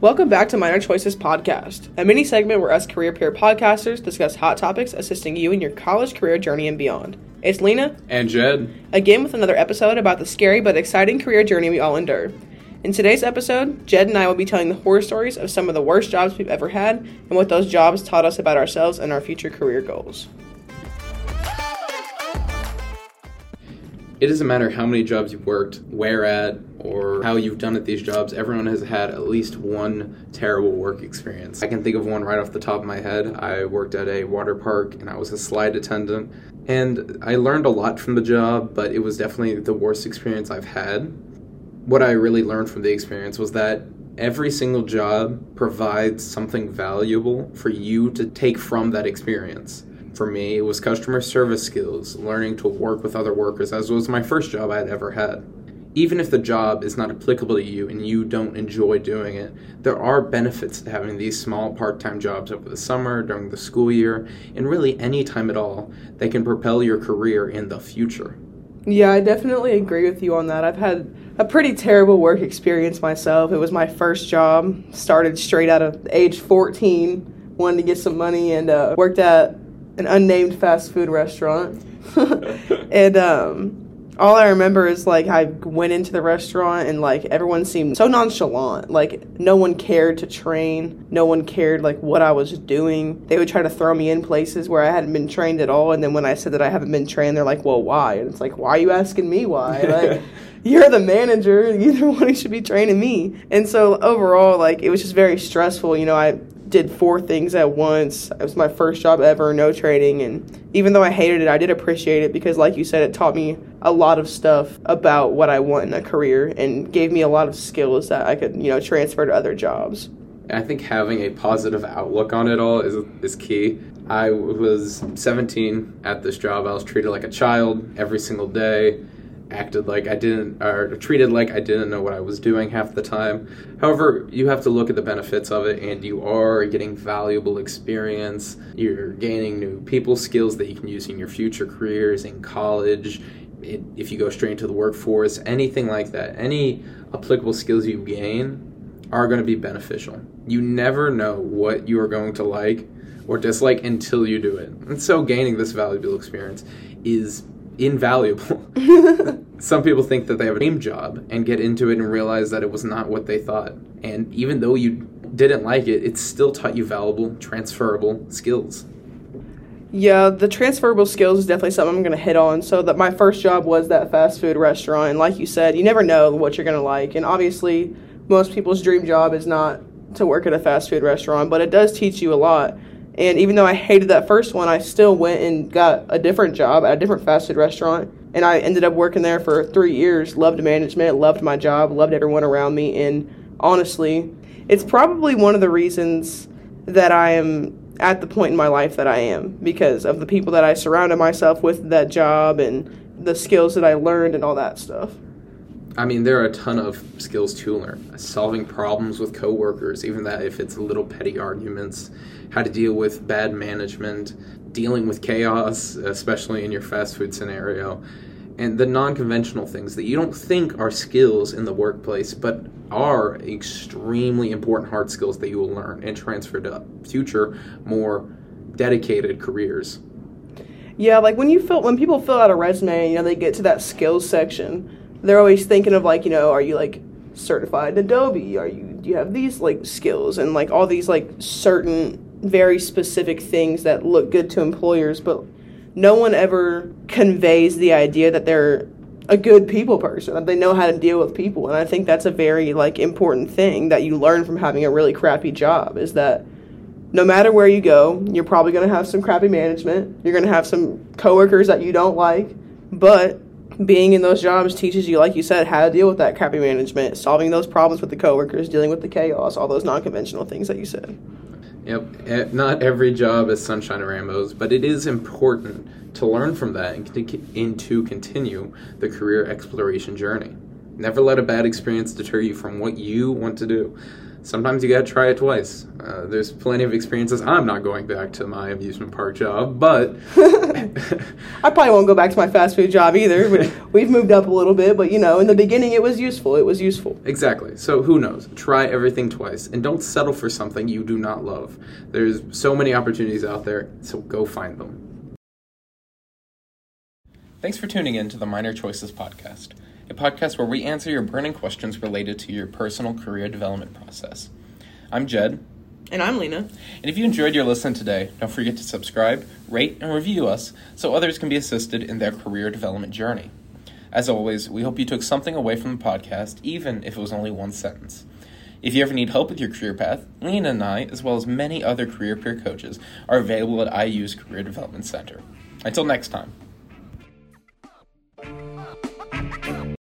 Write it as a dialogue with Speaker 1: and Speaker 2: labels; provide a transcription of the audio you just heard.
Speaker 1: Welcome back to Minor Choices Podcast, a mini segment where us career peer podcasters discuss hot topics assisting you in your college career journey and beyond. It's Lina,
Speaker 2: And Jed.
Speaker 1: again with another episode about the scary but exciting career journey we all endure. In today's episode, Jed and I will be telling the horror stories of some of the worst jobs we've ever had and what those jobs taught us about ourselves and our future career goals.
Speaker 2: It doesn't matter how many jobs you've worked, where at, or how you've done at these jobs, everyone has had at least one terrible work experience. I can think of one right off the top of my head. I worked at a water park and I was a slide attendant. And I learned a lot from the job, but it was definitely the worst experience I've had. What I really learned from the experience was that every single job provides something valuable for you to take from that experience. For me, it was customer service skills, learning to work with other workers, as was my first job I had ever had. Even if the job is not applicable to you and you don't enjoy doing it, there are benefits to having these small part time jobs over the summer, during the school year, and really any time at all that can propel your career in the future.
Speaker 1: Yeah, I definitely agree with you on that. I've had a pretty terrible work experience myself. It was my first job, started straight out of age 14, wanted to get some money, and uh, worked at an unnamed fast food restaurant. and um, all I remember is like I went into the restaurant and like everyone seemed so nonchalant. Like no one cared to train. No one cared like what I was doing. They would try to throw me in places where I hadn't been trained at all. And then when I said that I haven't been trained, they're like, "Well, why?" And it's like, "Why are you asking me why?" Like you're the manager. You're the one who should be training me. And so overall, like it was just very stressful. You know, I did four things at once. It was my first job ever, no training, and even though I hated it, I did appreciate it because, like you said, it taught me a lot of stuff about what I want in a career and gave me a lot of skills that I could, you know, transfer to other jobs.
Speaker 2: I think having a positive outlook on it all is is key. I was 17 at this job. I was treated like a child every single day, acted like I didn't, or treated like I didn't know what I was doing half the time. However, you have to look at the benefits of it, and you are getting valuable experience. You're gaining new people skills that you can use in your future careers in college. If you go straight into the workforce, anything like that, any applicable skills you gain are going to be beneficial. You never know what you are going to like or dislike until you do it. And so gaining this valuable experience is invaluable. Some people think that they have a dream job and get into it and realize that it was not what they thought. And even though you didn't like it, it still taught you valuable, transferable skills.
Speaker 1: Yeah, the transferable skills is definitely something I'm going to hit on. So that my first job was that fast food restaurant, and like you said, you never know what you're going to like. And obviously, most people's dream job is not to work at a fast food restaurant, but it does teach you a lot. And even though I hated that first one, I still went and got a different job at a different fast food restaurant. And I ended up working there for three years. Loved management, loved my job, loved everyone around me. And honestly, it's probably one of the reasons that I am at the point in my life that I am because of the people that I surrounded myself with that job and the skills that I learned and all that stuff.
Speaker 2: I mean, there are a ton of skills to learn. Solving problems with coworkers, even that if it's little petty arguments, how to deal with bad management, dealing with chaos, especially in your fast food scenario, and the non conventional things that you don't think are skills in the workplace, but are extremely important hard skills that you will learn and transfer to future, more dedicated careers.
Speaker 1: Yeah, like when you fill when people fill out a resume, you know, they get to that skills section. They're always thinking of like, you know, are you like certified Adobe? Are you do you have these like skills and like all these like certain very specific things that look good to employers, but no one ever conveys the idea that they're a good people person, that they know how to deal with people. And I think that's a very like important thing that you learn from having a really crappy job is that no matter where you go, you're probably going to have some crappy management. You're going to have some coworkers that you don't like, but being in those jobs teaches you, like you said, how to deal with that crappy management, solving those problems with the coworkers, dealing with the chaos, all those non-conventional things that you said.
Speaker 2: Yep, eh, not every job is sunshine and rainbows, but it is important to learn from that and to continue the career exploration journey. Never let a bad experience deter you from what you want to do. Sometimes you gotta try it twice. Uh, there's plenty of experiences. I'm not going back to my amusement park job, but
Speaker 1: I probably won't go back to my fast food job either. We've moved up a little bit. But you know, in the beginning, it was useful. It was useful.
Speaker 2: exactly. So who knows? Try everything twice, and don't settle for something you do not love. There's so many opportunities out there, so go find them. Thanks for tuning in to the Minor Choices podcast, a podcast where we answer your burning questions related to your personal career development process. I'm Jed,
Speaker 1: And I'm Lina.
Speaker 2: and if you enjoyed your listen today, don't forget to subscribe, rate, and review us so others can be assisted in their career development journey. As always, we hope you took something away from the podcast, even if it was only one sentence. If you ever need help with your career path, Lina and I, as well as many other career peer coaches, are available at IU's Career Development Center. Until next time.